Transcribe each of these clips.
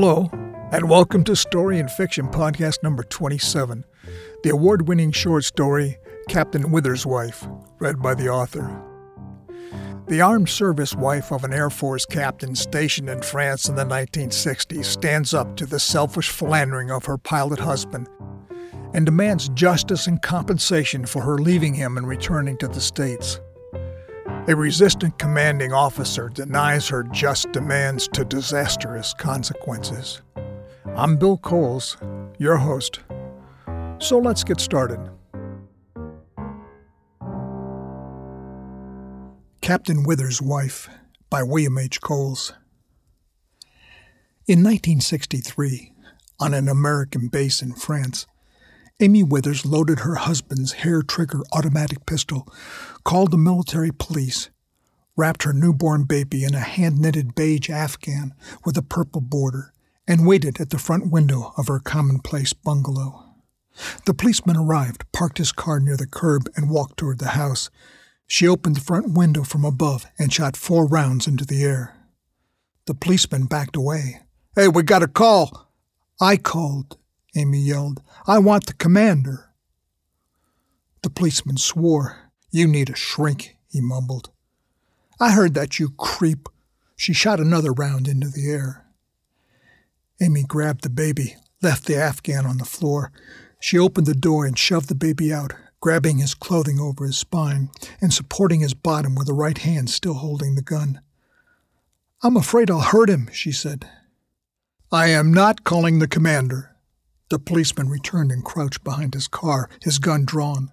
Hello, and welcome to Story and Fiction Podcast number 27, the award winning short story Captain Wither's Wife, read by the author. The armed service wife of an Air Force captain stationed in France in the 1960s stands up to the selfish philandering of her pilot husband and demands justice and compensation for her leaving him and returning to the States. A resistant commanding officer denies her just demands to disastrous consequences. I'm Bill Coles, your host. So let's get started. Captain Wither's Wife by William H. Coles. In 1963, on an American base in France, Amy Withers loaded her husband's hair trigger automatic pistol, called the military police, wrapped her newborn baby in a hand knitted beige afghan with a purple border, and waited at the front window of her commonplace bungalow. The policeman arrived, parked his car near the curb, and walked toward the house. She opened the front window from above and shot four rounds into the air. The policeman backed away. Hey, we got a call! I called, Amy yelled. I want the commander. The policeman swore. You need a shrink, he mumbled. I heard that, you creep. She shot another round into the air. Amy grabbed the baby, left the Afghan on the floor. She opened the door and shoved the baby out, grabbing his clothing over his spine and supporting his bottom with the right hand still holding the gun. I'm afraid I'll hurt him, she said. I am not calling the commander, the policeman returned and crouched behind his car, his gun drawn.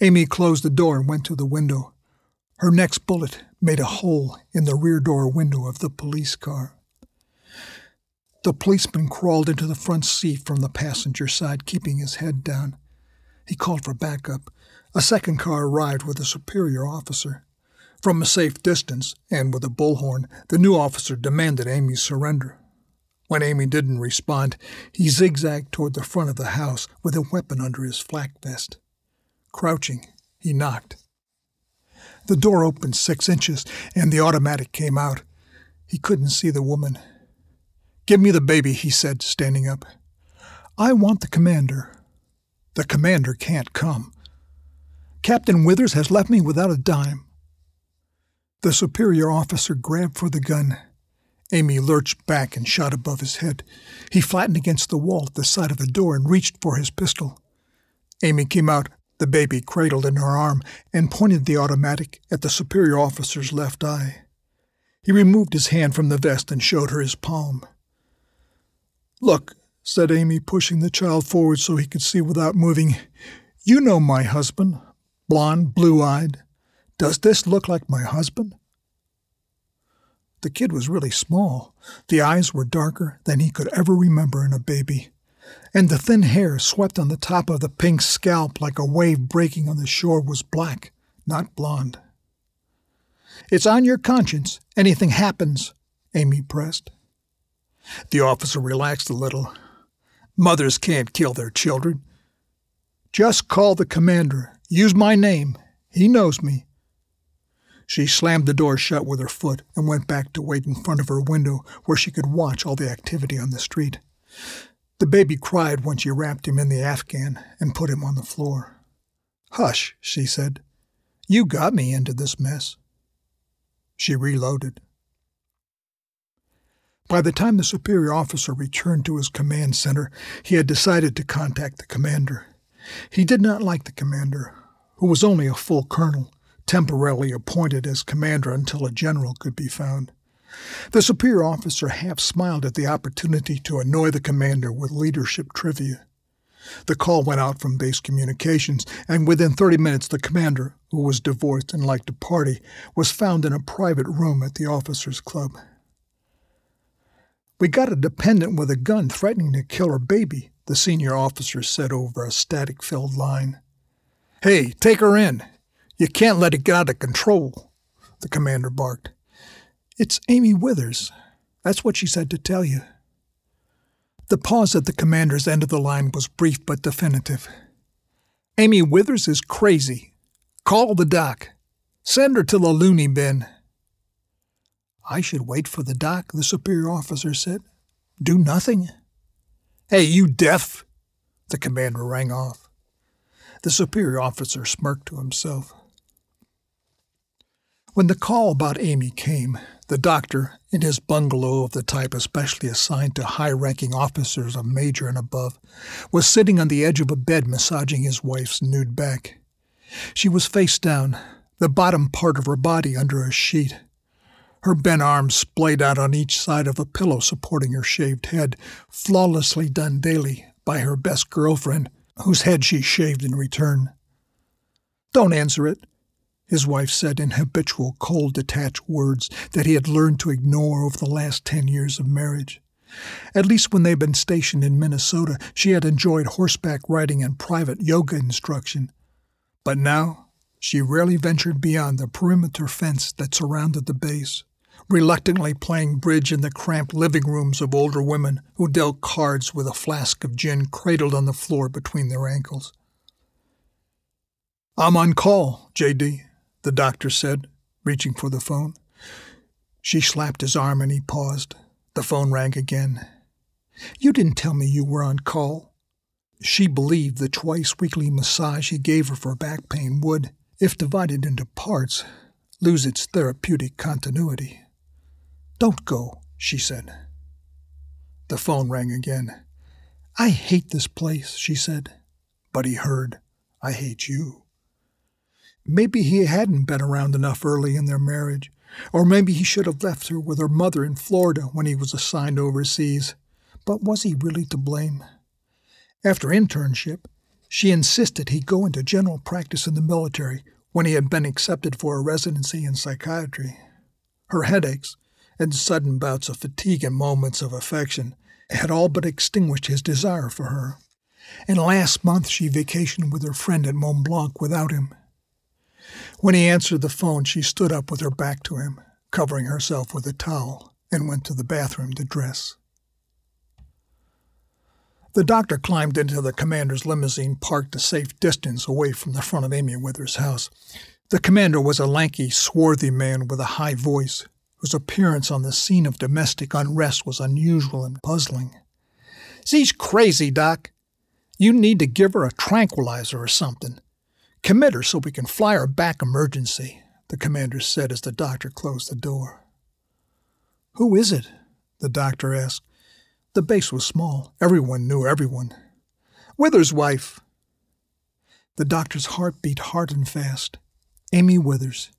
Amy closed the door and went to the window. Her next bullet made a hole in the rear door window of the police car. The policeman crawled into the front seat from the passenger side, keeping his head down. He called for backup. A second car arrived with a superior officer. From a safe distance, and with a bullhorn, the new officer demanded Amy's surrender. When Amy didn't respond, he zigzagged toward the front of the house with a weapon under his flak vest. Crouching, he knocked. The door opened six inches, and the automatic came out. He couldn't see the woman. Give me the baby, he said, standing up. I want the commander. The commander can't come. Captain Withers has left me without a dime. The superior officer grabbed for the gun. Amy lurched back and shot above his head. He flattened against the wall at the side of the door and reached for his pistol. Amy came out, the baby cradled in her arm, and pointed the automatic at the superior officer's left eye. He removed his hand from the vest and showed her his palm. Look, said Amy, pushing the child forward so he could see without moving. You know my husband, blond, blue eyed. Does this look like my husband? The kid was really small. The eyes were darker than he could ever remember in a baby. And the thin hair swept on the top of the pink scalp like a wave breaking on the shore was black, not blonde. It's on your conscience. Anything happens, Amy pressed. The officer relaxed a little. Mothers can't kill their children. Just call the commander. Use my name. He knows me. She slammed the door shut with her foot and went back to wait in front of her window where she could watch all the activity on the street. The baby cried when she wrapped him in the afghan and put him on the floor. Hush, she said. You got me into this mess. She reloaded. By the time the superior officer returned to his command center, he had decided to contact the commander. He did not like the commander, who was only a full colonel, temporarily appointed as commander until a general could be found. The superior officer half smiled at the opportunity to annoy the commander with leadership trivia. The call went out from base communications, and within 30 minutes, the commander, who was divorced and liked to party, was found in a private room at the officers' club. We got a dependent with a gun threatening to kill her baby, the senior officer said over a static filled line. Hey, take her in, you can't let it get out of control, the commander barked. It's Amy Withers. That's what she said to tell you. The pause at the commander's end of the line was brief but definitive. Amy Withers is crazy. Call the doc. Send her to the loony bin. I should wait for the doc, the superior officer said. Do nothing? Hey, you deaf! The commander rang off. The superior officer smirked to himself. When the call about Amy came, the doctor, in his bungalow of the type especially assigned to high ranking officers of major and above, was sitting on the edge of a bed massaging his wife's nude back. She was face down, the bottom part of her body under a sheet. Her bent arms splayed out on each side of a pillow supporting her shaved head, flawlessly done daily by her best girlfriend, whose head she shaved in return. Don't answer it, his wife said in habitual, cold, detached words that he had learned to ignore over the last ten years of marriage. At least when they'd been stationed in Minnesota, she had enjoyed horseback riding and private yoga instruction. But now, she rarely ventured beyond the perimeter fence that surrounded the base, reluctantly playing bridge in the cramped living rooms of older women who dealt cards with a flask of gin cradled on the floor between their ankles. I'm on call, J.D the doctor said, reaching for the phone. She slapped his arm and he paused. The phone rang again. You didn't tell me you were on call. She believed the twice weekly massage he gave her for back pain would, if divided into parts, lose its therapeutic continuity. Don't go, she said. The phone rang again. I hate this place, she said. But he heard, I hate you. Maybe he hadn't been around enough early in their marriage, or maybe he should have left her with her mother in Florida when he was assigned overseas. But was he really to blame? After internship, she insisted he go into general practice in the military when he had been accepted for a residency in psychiatry. Her headaches and sudden bouts of fatigue and moments of affection had all but extinguished his desire for her. And last month she vacationed with her friend at Mont Blanc without him. When he answered the phone, she stood up with her back to him, covering herself with a towel, and went to the bathroom to dress. The doctor climbed into the commander's limousine parked a safe distance away from the front of Amy Withers' house. The commander was a lanky, swarthy man with a high voice, whose appearance on the scene of domestic unrest was unusual and puzzling. She's crazy, Doc. You need to give her a tranquilizer or something. Commit her so we can fly her back emergency, the commander said as the doctor closed the door. Who is it? the doctor asked. The base was small. Everyone knew everyone. Withers' wife. The doctor's heart beat hard and fast. Amy Withers.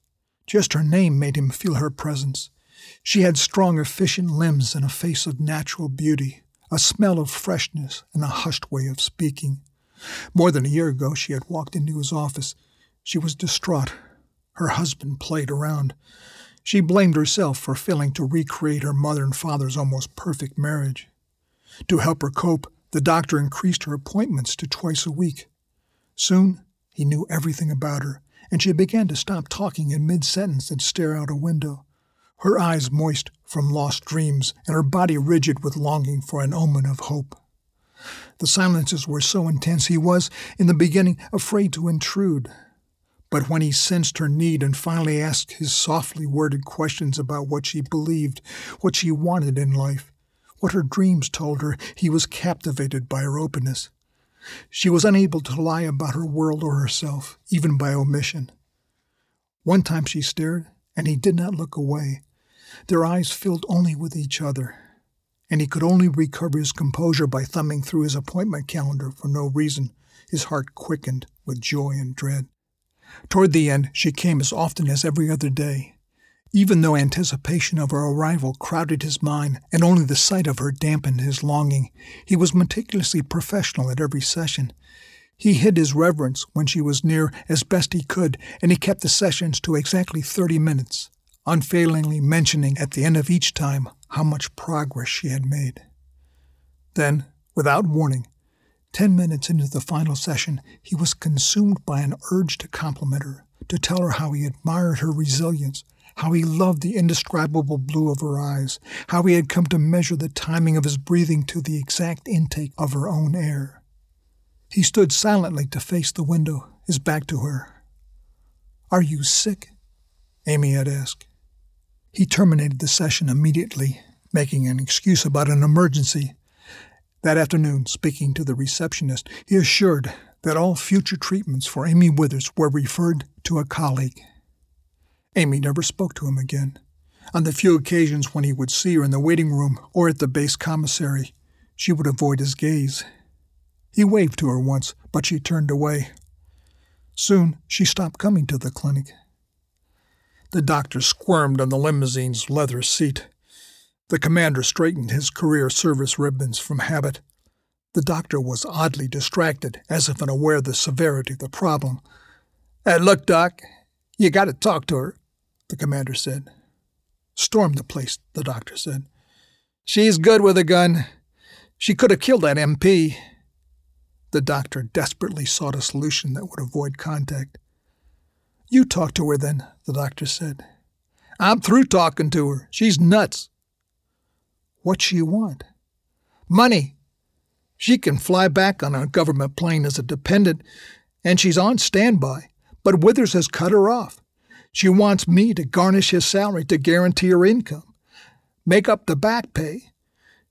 Just her name made him feel her presence. She had strong, efficient limbs and a face of natural beauty, a smell of freshness, and a hushed way of speaking. More than a year ago, she had walked into his office. She was distraught. Her husband played around. She blamed herself for failing to recreate her mother and father's almost perfect marriage. To help her cope, the doctor increased her appointments to twice a week. Soon, he knew everything about her, and she began to stop talking in mid sentence and stare out a window, her eyes moist from lost dreams and her body rigid with longing for an omen of hope. The silences were so intense he was, in the beginning, afraid to intrude. But when he sensed her need and finally asked his softly worded questions about what she believed, what she wanted in life, what her dreams told her, he was captivated by her openness. She was unable to lie about her world or herself, even by omission. One time she stared, and he did not look away. Their eyes filled only with each other and he could only recover his composure by thumbing through his appointment calendar for no reason. His heart quickened with joy and dread. Toward the end, she came as often as every other day. Even though anticipation of her arrival crowded his mind and only the sight of her dampened his longing, he was meticulously professional at every session. He hid his reverence when she was near as best he could, and he kept the sessions to exactly 30 minutes, unfailingly mentioning at the end of each time how much progress she had made. Then, without warning, ten minutes into the final session, he was consumed by an urge to compliment her, to tell her how he admired her resilience, how he loved the indescribable blue of her eyes, how he had come to measure the timing of his breathing to the exact intake of her own air. He stood silently to face the window, his back to her. Are you sick? Amy had asked. He terminated the session immediately, making an excuse about an emergency. That afternoon, speaking to the receptionist, he assured that all future treatments for Amy Withers were referred to a colleague. Amy never spoke to him again. On the few occasions when he would see her in the waiting room or at the base commissary, she would avoid his gaze. He waved to her once, but she turned away. Soon she stopped coming to the clinic. The doctor squirmed on the limousine's leather seat. The commander straightened his career service ribbons from habit. The doctor was oddly distracted, as if unaware of the severity of the problem. Hey, look, Doc, you got to talk to her, the commander said. Storm the place, the doctor said. She's good with a gun. She could have killed that MP. The doctor desperately sought a solution that would avoid contact. You talk to her then, the doctor said. I'm through talking to her. She's nuts. What she want? Money. She can fly back on a government plane as a dependent, and she's on standby, but Withers has cut her off. She wants me to garnish his salary to guarantee her income, make up the back pay.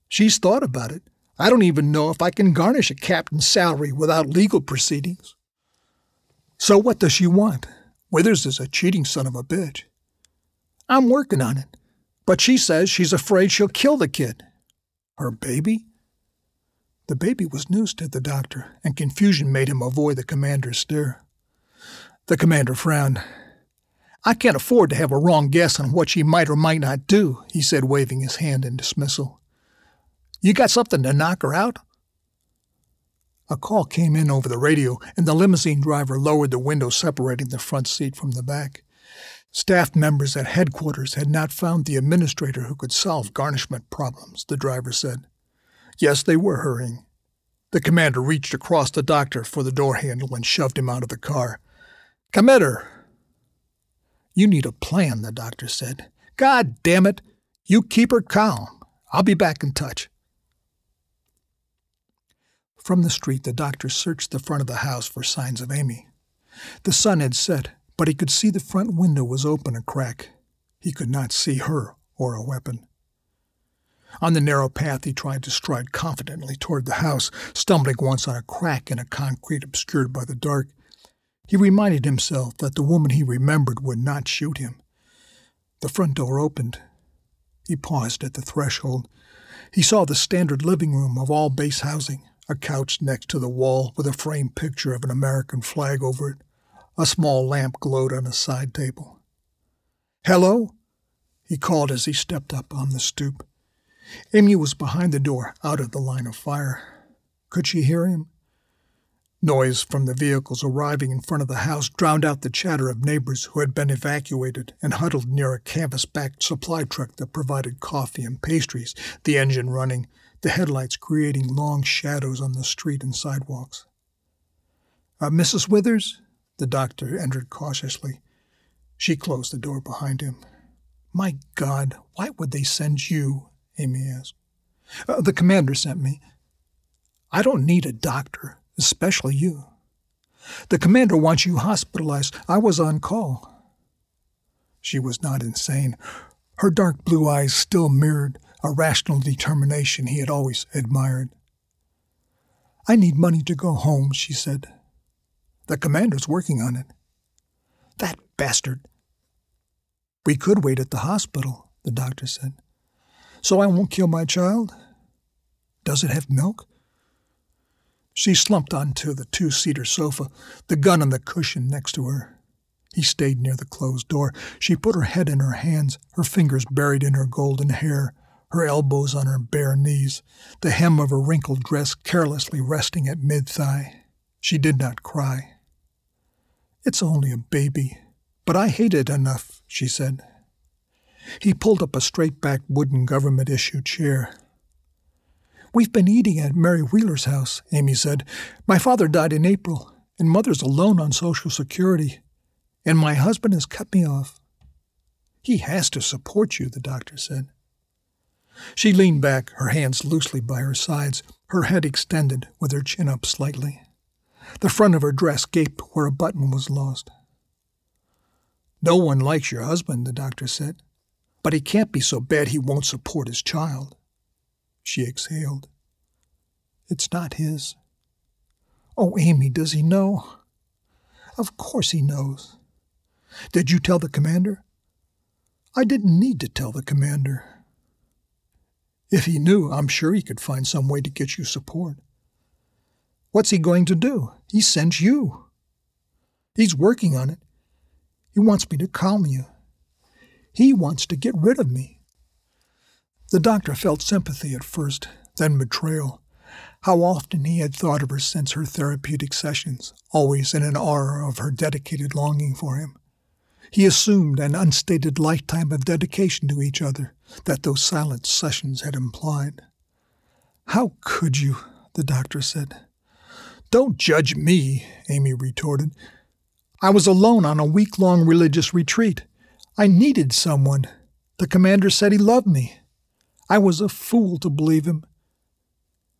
She's thought about it. I don't even know if I can garnish a captain's salary without legal proceedings. So what does she want? Withers is a cheating son of a bitch. I'm working on it, but she says she's afraid she'll kill the kid. Her baby? The baby was news to the doctor, and confusion made him avoid the commander's stare. The commander frowned. I can't afford to have a wrong guess on what she might or might not do, he said, waving his hand in dismissal. You got something to knock her out? A call came in over the radio, and the limousine driver lowered the window separating the front seat from the back. Staff members at headquarters had not found the administrator who could solve garnishment problems, the driver said. Yes, they were hurrying. The commander reached across the doctor for the door handle and shoved him out of the car. Commander! You need a plan, the doctor said. God damn it! You keep her calm. I'll be back in touch. From the street, the doctor searched the front of the house for signs of Amy. The sun had set, but he could see the front window was open a crack. He could not see her or a weapon. On the narrow path, he tried to stride confidently toward the house, stumbling once on a crack in a concrete obscured by the dark. He reminded himself that the woman he remembered would not shoot him. The front door opened. He paused at the threshold. He saw the standard living room of all base housing a couch next to the wall with a framed picture of an American flag over it. A small lamp glowed on a side table. Hello? he called as he stepped up on the stoop. Amy was behind the door, out of the line of fire. Could she hear him? Noise from the vehicles arriving in front of the house drowned out the chatter of neighbors who had been evacuated and huddled near a canvas backed supply truck that provided coffee and pastries, the engine running, the headlights creating long shadows on the street and sidewalks. Uh, Mrs. Withers? The doctor entered cautiously. She closed the door behind him. My God, why would they send you? Amy asked. Uh, the commander sent me. I don't need a doctor, especially you. The commander wants you hospitalized. I was on call. She was not insane. Her dark blue eyes still mirrored a rational determination he had always admired. I need money to go home, she said. The commander's working on it. That bastard. We could wait at the hospital, the doctor said. So I won't kill my child? Does it have milk? She slumped onto the two seater sofa, the gun on the cushion next to her. He stayed near the closed door. She put her head in her hands, her fingers buried in her golden hair, her elbows on her bare knees, the hem of her wrinkled dress carelessly resting at mid thigh. She did not cry. It's only a baby, but I hate it enough, she said. He pulled up a straight backed wooden government issue chair. We've been eating at Mary Wheeler's house, Amy said. My father died in April, and mother's alone on Social Security, and my husband has cut me off. He has to support you, the doctor said. She leaned back, her hands loosely by her sides, her head extended, with her chin up slightly. The front of her dress gaped where a button was lost. No one likes your husband, the doctor said. But he can't be so bad he won't support his child. She exhaled. It's not his. Oh, Amy, does he know? Of course he knows. Did you tell the commander? I didn't need to tell the commander. If he knew, I'm sure he could find some way to get you support. What's he going to do? He sent you. He's working on it. He wants me to calm you. He wants to get rid of me. The doctor felt sympathy at first, then betrayal. How often he had thought of her since her therapeutic sessions, always in an aura of her dedicated longing for him. He assumed an unstated lifetime of dedication to each other that those silent sessions had implied. How could you? the doctor said. Don't judge me, Amy retorted. I was alone on a week long religious retreat. I needed someone. The commander said he loved me. I was a fool to believe him.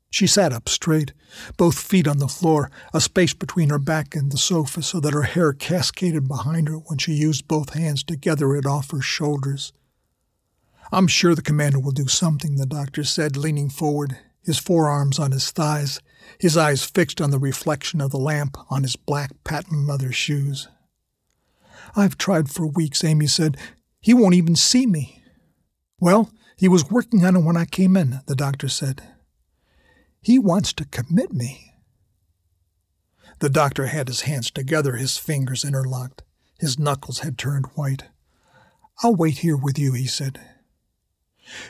She sat up straight, both feet on the floor, a space between her back and the sofa so that her hair cascaded behind her when she used both hands to gather it off her shoulders. I'm sure the commander will do something, the doctor said, leaning forward, his forearms on his thighs, his eyes fixed on the reflection of the lamp on his black patent leather shoes. I've tried for weeks, Amy said. He won't even see me. Well, he was working on it when I came in, the doctor said. He wants to commit me. The doctor had his hands together, his fingers interlocked. His knuckles had turned white. I'll wait here with you, he said.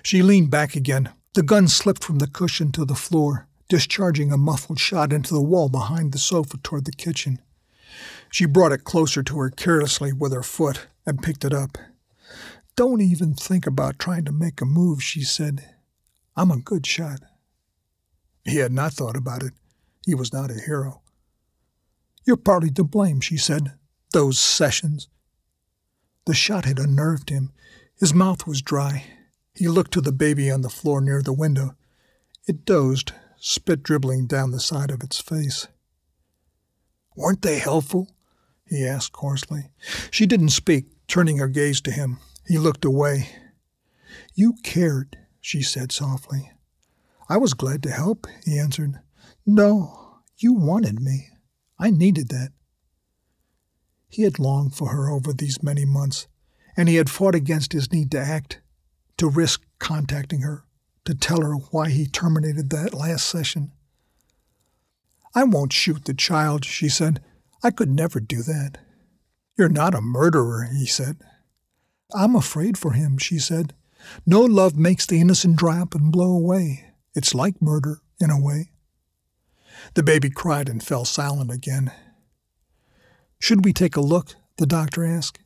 She leaned back again. The gun slipped from the cushion to the floor, discharging a muffled shot into the wall behind the sofa toward the kitchen. She brought it closer to her carelessly with her foot and picked it up. Don't even think about trying to make a move, she said. I'm a good shot. He had not thought about it. He was not a hero. You're partly to blame, she said. Those sessions. The shot had unnerved him. His mouth was dry. He looked to the baby on the floor near the window. It dozed, spit dribbling down the side of its face. Weren't they helpful? he asked hoarsely. She didn't speak, turning her gaze to him. He looked away. You cared, she said softly. I was glad to help, he answered. No, you wanted me. I needed that. He had longed for her over these many months, and he had fought against his need to act, to risk contacting her, to tell her why he terminated that last session. I won't shoot the child, she said. I could never do that. You're not a murderer, he said. I'm afraid for him, she said. No love makes the innocent dry up and blow away. It's like murder, in a way. The baby cried and fell silent again. Should we take a look? the doctor asked.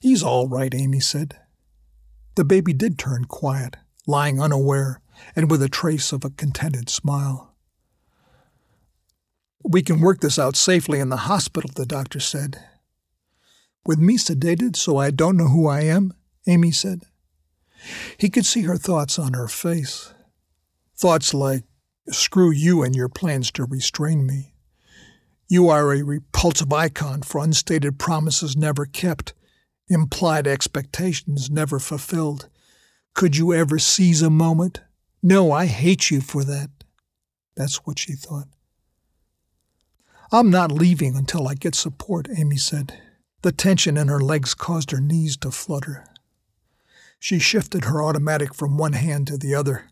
He's all right, Amy said. The baby did turn quiet, lying unaware and with a trace of a contented smile. We can work this out safely in the hospital, the doctor said. With me sedated so I don't know who I am? Amy said. He could see her thoughts on her face. Thoughts like, screw you and your plans to restrain me. You are a repulsive icon for unstated promises never kept, implied expectations never fulfilled. Could you ever seize a moment? No, I hate you for that. That's what she thought. I'm not leaving until I get support, Amy said. The tension in her legs caused her knees to flutter. She shifted her automatic from one hand to the other,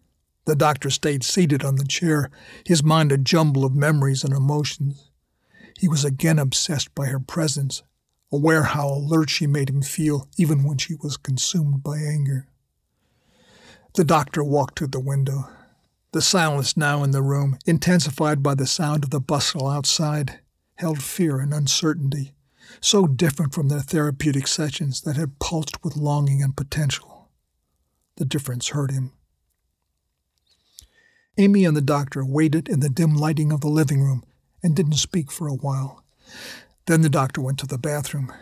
the doctor stayed seated on the chair, his mind a jumble of memories and emotions. He was again obsessed by her presence, aware how alert she made him feel even when she was consumed by anger. The doctor walked to the window. The silence now in the room, intensified by the sound of the bustle outside, held fear and uncertainty, so different from their therapeutic sessions that had pulsed with longing and potential. The difference hurt him. Amy and the doctor waited in the dim lighting of the living room and didn't speak for a while. Then the doctor went to the bathroom.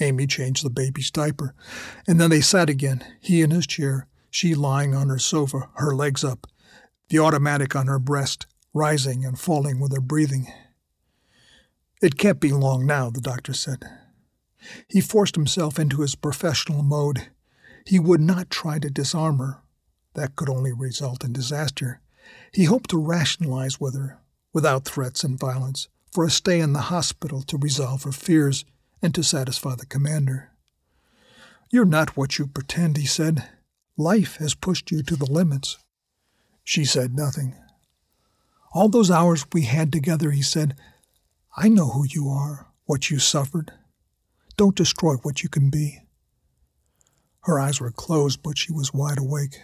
Amy changed the baby's diaper, and then they sat again, he in his chair, she lying on her sofa, her legs up, the automatic on her breast, rising and falling with her breathing. It can't be long now, the doctor said. He forced himself into his professional mode. He would not try to disarm her. That could only result in disaster. He hoped to rationalize with her, without threats and violence, for a stay in the hospital to resolve her fears and to satisfy the commander. You're not what you pretend, he said. Life has pushed you to the limits. She said nothing. All those hours we had together, he said, I know who you are, what you suffered. Don't destroy what you can be. Her eyes were closed, but she was wide awake.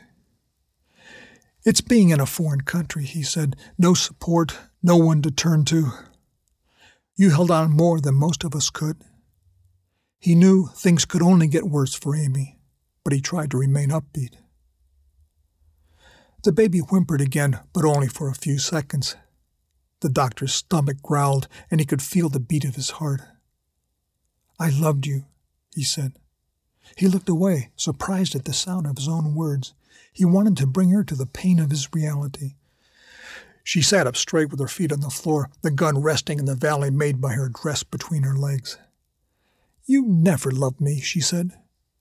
It's being in a foreign country, he said. No support, no one to turn to. You held on more than most of us could. He knew things could only get worse for Amy, but he tried to remain upbeat. The baby whimpered again, but only for a few seconds. The doctor's stomach growled, and he could feel the beat of his heart. I loved you, he said. He looked away, surprised at the sound of his own words. He wanted to bring her to the pain of his reality. She sat up straight with her feet on the floor, the gun resting in the valley made by her dress between her legs. You never loved me, she said.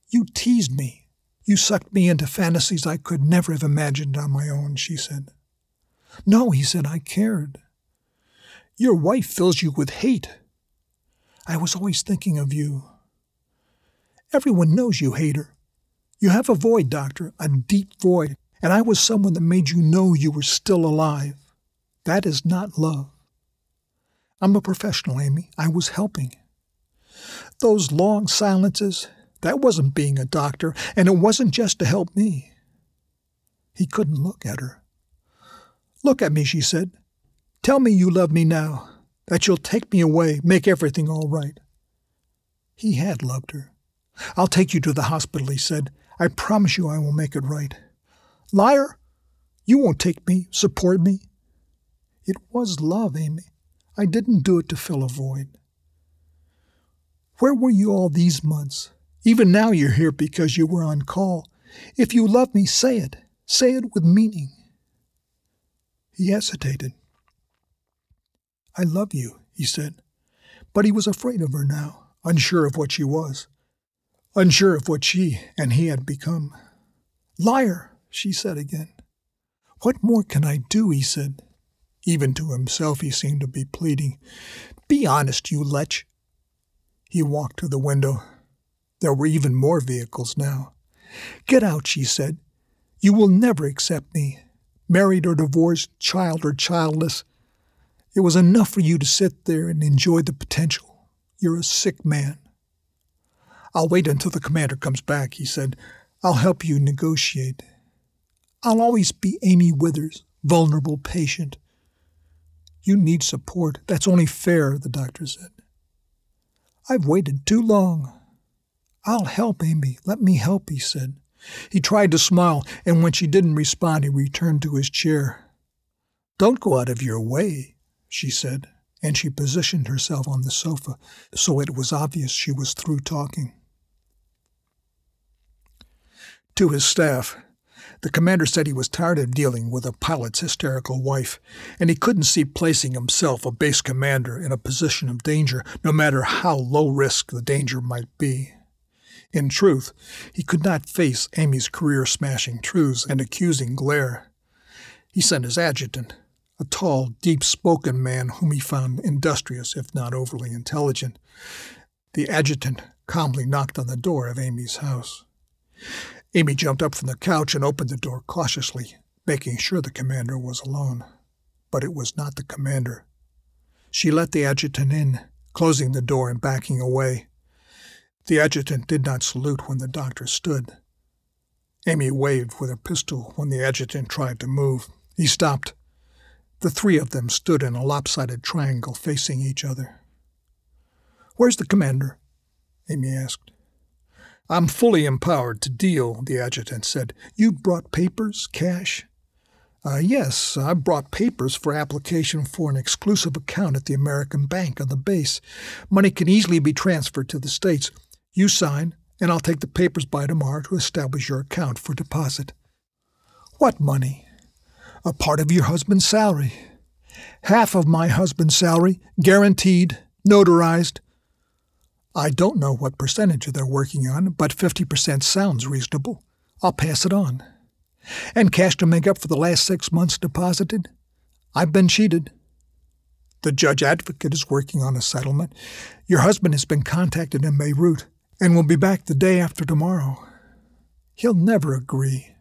You teased me. You sucked me into fantasies I could never have imagined on my own, she said. No, he said, I cared. Your wife fills you with hate. I was always thinking of you. Everyone knows you hate her. You have a void, Doctor, a deep void, and I was someone that made you know you were still alive. That is not love. I'm a professional, Amy. I was helping. Those long silences, that wasn't being a doctor, and it wasn't just to help me. He couldn't look at her. Look at me, she said. Tell me you love me now, that you'll take me away, make everything all right. He had loved her. I'll take you to the hospital, he said. I promise you I will make it right. Liar! You won't take me, support me. It was love, Amy. I didn't do it to fill a void. Where were you all these months? Even now you're here because you were on call. If you love me, say it. Say it with meaning. He hesitated. I love you, he said. But he was afraid of her now, unsure of what she was unsure of what she and he had become. Liar, she said again. What more can I do? he said. Even to himself, he seemed to be pleading. Be honest, you lech. He walked to the window. There were even more vehicles now. Get out, she said. You will never accept me. Married or divorced, child or childless. It was enough for you to sit there and enjoy the potential. You're a sick man. I'll wait until the commander comes back, he said. I'll help you negotiate. I'll always be Amy Withers, vulnerable, patient. You need support. That's only fair, the doctor said. I've waited too long. I'll help, Amy. Let me help, he said. He tried to smile, and when she didn't respond, he returned to his chair. Don't go out of your way, she said, and she positioned herself on the sofa so it was obvious she was through talking to his staff. The commander said he was tired of dealing with a pilot's hysterical wife, and he couldn't see placing himself, a base commander, in a position of danger, no matter how low risk the danger might be. In truth, he could not face Amy's career smashing truths and accusing glare. He sent his adjutant, a tall, deep spoken man whom he found industrious, if not overly intelligent. The adjutant calmly knocked on the door of Amy's house. Amy jumped up from the couch and opened the door cautiously, making sure the commander was alone. But it was not the commander. She let the adjutant in, closing the door and backing away. The adjutant did not salute when the doctor stood. Amy waved with her pistol when the adjutant tried to move. He stopped. The three of them stood in a lopsided triangle facing each other. Where's the commander? Amy asked. I'm fully empowered to deal, the adjutant said. You brought papers, cash? Uh, yes, I brought papers for application for an exclusive account at the American Bank on the base. Money can easily be transferred to the States. You sign, and I'll take the papers by tomorrow to establish your account for deposit. What money? A part of your husband's salary. Half of my husband's salary, guaranteed, notarized. I don't know what percentage they're working on, but 50% sounds reasonable. I'll pass it on. And cash to make up for the last six months deposited? I've been cheated. The judge advocate is working on a settlement. Your husband has been contacted in Beirut and will be back the day after tomorrow. He'll never agree.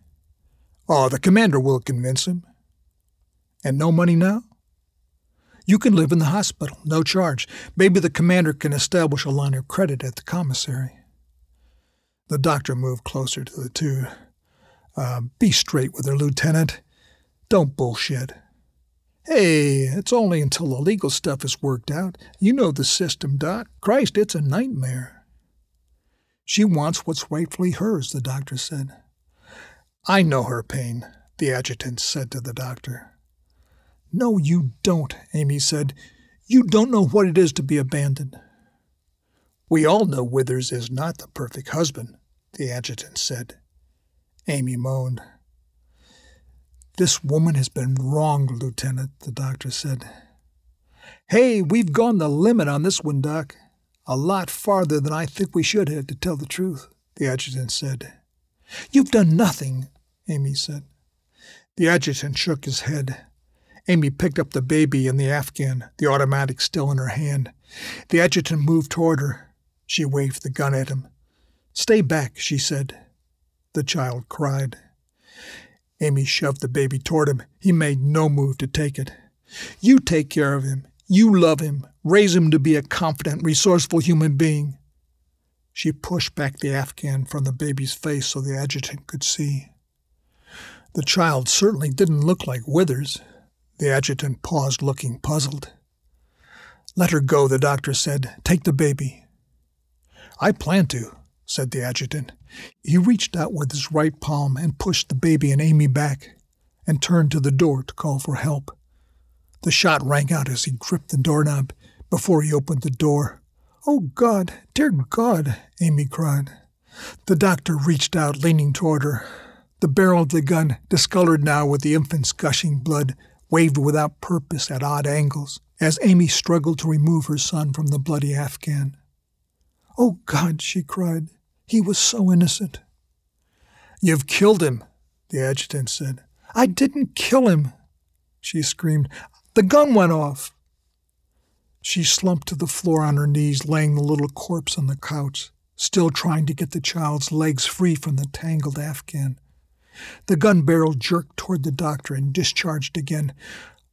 Oh, the commander will convince him. And no money now? You can live in the hospital, no charge. Maybe the commander can establish a line of credit at the commissary. The doctor moved closer to the two. Uh, be straight with her, Lieutenant. Don't bullshit. Hey, it's only until the legal stuff is worked out. You know the system, Doc. Christ, it's a nightmare. She wants what's rightfully hers, the doctor said. I know her pain, the adjutant said to the doctor. No, you don't, Amy said. You don't know what it is to be abandoned. We all know Withers is not the perfect husband, the adjutant said. Amy moaned. This woman has been wronged, Lieutenant, the doctor said. Hey, we've gone the limit on this one, Doc. A lot farther than I think we should have, to tell the truth, the adjutant said. You've done nothing, Amy said. The adjutant shook his head. Amy picked up the baby and the Afghan, the automatic still in her hand. The adjutant moved toward her. She waved the gun at him. Stay back, she said. The child cried. Amy shoved the baby toward him. He made no move to take it. You take care of him. You love him. Raise him to be a confident, resourceful human being. She pushed back the Afghan from the baby's face so the adjutant could see. The child certainly didn't look like Withers. The adjutant paused, looking puzzled. Let her go, the doctor said. Take the baby. I plan to, said the adjutant. He reached out with his right palm and pushed the baby and Amy back, and turned to the door to call for help. The shot rang out as he gripped the doorknob before he opened the door. Oh, God, dear God, Amy cried. The doctor reached out, leaning toward her. The barrel of the gun, discolored now with the infant's gushing blood, waved without purpose at odd angles as Amy struggled to remove her son from the bloody Afghan. Oh, God, she cried. He was so innocent. You've killed him, the adjutant said. I didn't kill him, she screamed. The gun went off. She slumped to the floor on her knees, laying the little corpse on the couch, still trying to get the child's legs free from the tangled Afghan. The gun barrel jerked toward the doctor and discharged again.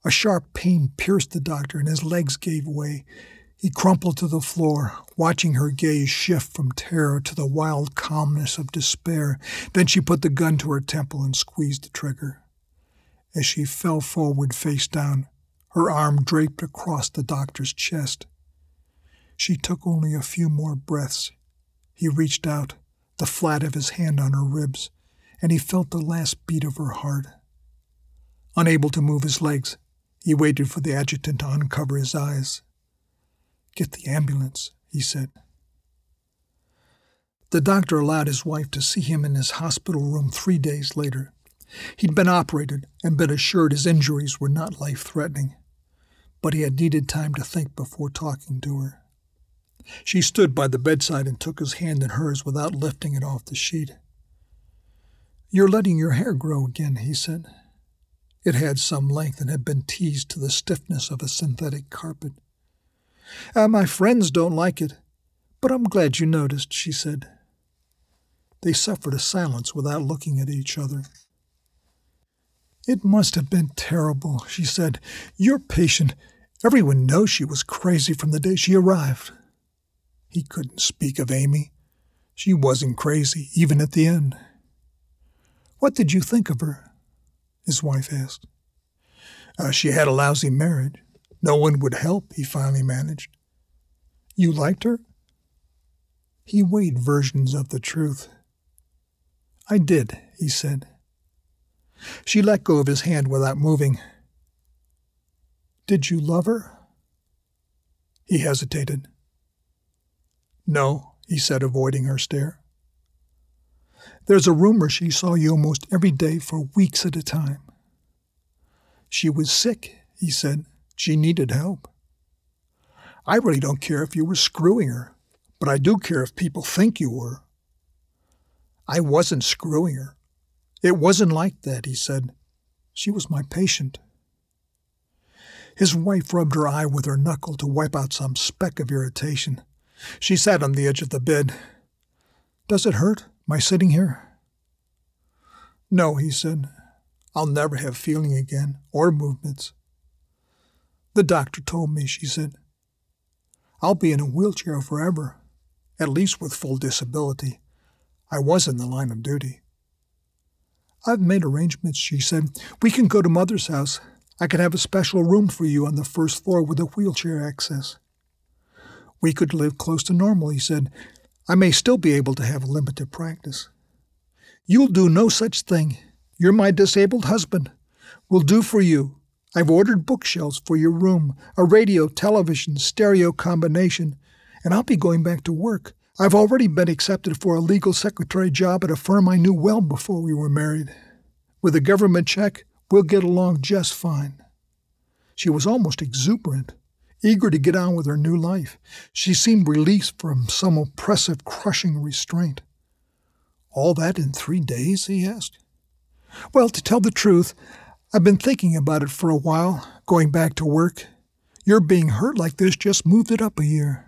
A sharp pain pierced the doctor, and his legs gave way. He crumpled to the floor, watching her gaze shift from terror to the wild calmness of despair. Then she put the gun to her temple and squeezed the trigger. As she fell forward face down, her arm draped across the doctor's chest. She took only a few more breaths. He reached out, the flat of his hand on her ribs and he felt the last beat of her heart. Unable to move his legs, he waited for the adjutant to uncover his eyes. Get the ambulance, he said. The doctor allowed his wife to see him in his hospital room three days later. He'd been operated and been assured his injuries were not life threatening, but he had needed time to think before talking to her. She stood by the bedside and took his hand in hers without lifting it off the sheet. You're letting your hair grow again, he said. It had some length and had been teased to the stiffness of a synthetic carpet. Uh, my friends don't like it, but I'm glad you noticed, she said. They suffered a silence without looking at each other. It must have been terrible, she said. Your patient, everyone knows she was crazy from the day she arrived. He couldn't speak of Amy. She wasn't crazy, even at the end. What did you think of her? His wife asked. Uh, she had a lousy marriage. No one would help, he finally managed. You liked her? He weighed versions of the truth. I did, he said. She let go of his hand without moving. Did you love her? He hesitated. No, he said, avoiding her stare. There's a rumor she saw you almost every day for weeks at a time. She was sick, he said. She needed help. I really don't care if you were screwing her, but I do care if people think you were. I wasn't screwing her. It wasn't like that, he said. She was my patient. His wife rubbed her eye with her knuckle to wipe out some speck of irritation. She sat on the edge of the bed. Does it hurt, my sitting here? No, he said. I'll never have feeling again, or movements. The doctor told me, she said. I'll be in a wheelchair forever, at least with full disability. I was in the line of duty. I've made arrangements, she said. We can go to Mother's house. I can have a special room for you on the first floor with a wheelchair access. We could live close to normal, he said. I may still be able to have a limited practice. You'll do no such thing. You're my disabled husband. We'll do for you. I've ordered bookshelves for your room, a radio, television, stereo combination, and I'll be going back to work. I've already been accepted for a legal secretary job at a firm I knew well before we were married. With a government check, we'll get along just fine. She was almost exuberant, eager to get on with her new life. She seemed released from some oppressive, crushing restraint. All that in three days? he asked. Well, to tell the truth, I've been thinking about it for a while, going back to work. Your being hurt like this just moved it up a year.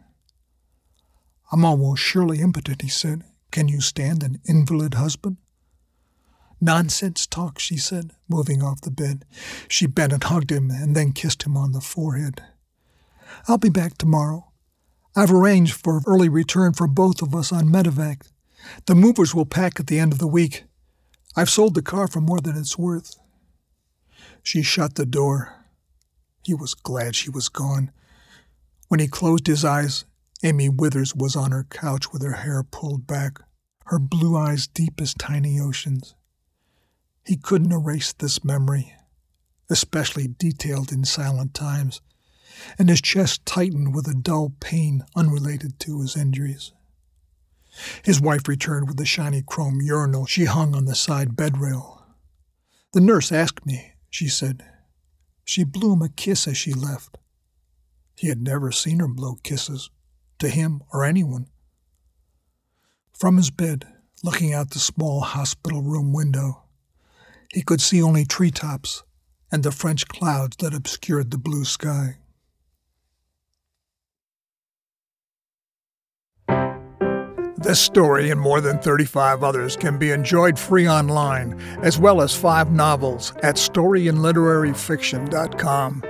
I'm almost surely impotent, he said. Can you stand an invalid husband? Nonsense talk, she said, moving off the bed. She bent and hugged him and then kissed him on the forehead. I'll be back tomorrow. I've arranged for early return for both of us on medevac. The movers will pack at the end of the week. I've sold the car for more than it's worth. She shut the door. He was glad she was gone. When he closed his eyes, Amy Withers was on her couch with her hair pulled back, her blue eyes deep as tiny oceans. He couldn't erase this memory, especially detailed in silent times, and his chest tightened with a dull pain unrelated to his injuries. His wife returned with the shiny chrome urinal she hung on the side bed rail. The nurse asked me, she said. She blew him a kiss as she left. He had never seen her blow kisses to him or anyone. From his bed, looking out the small hospital room window, he could see only treetops and the French clouds that obscured the blue sky. This story and more than 35 others can be enjoyed free online, as well as five novels at storyandliteraryfiction.com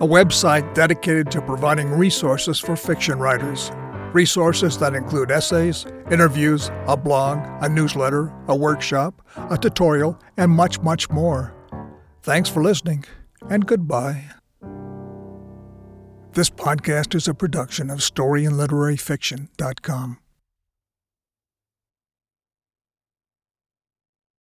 a website dedicated to providing resources for fiction writers. Resources that include essays, interviews, a blog, a newsletter, a workshop, a tutorial, and much, much more. Thanks for listening, and goodbye. This podcast is a production of StoryAndLiteraryFiction.com.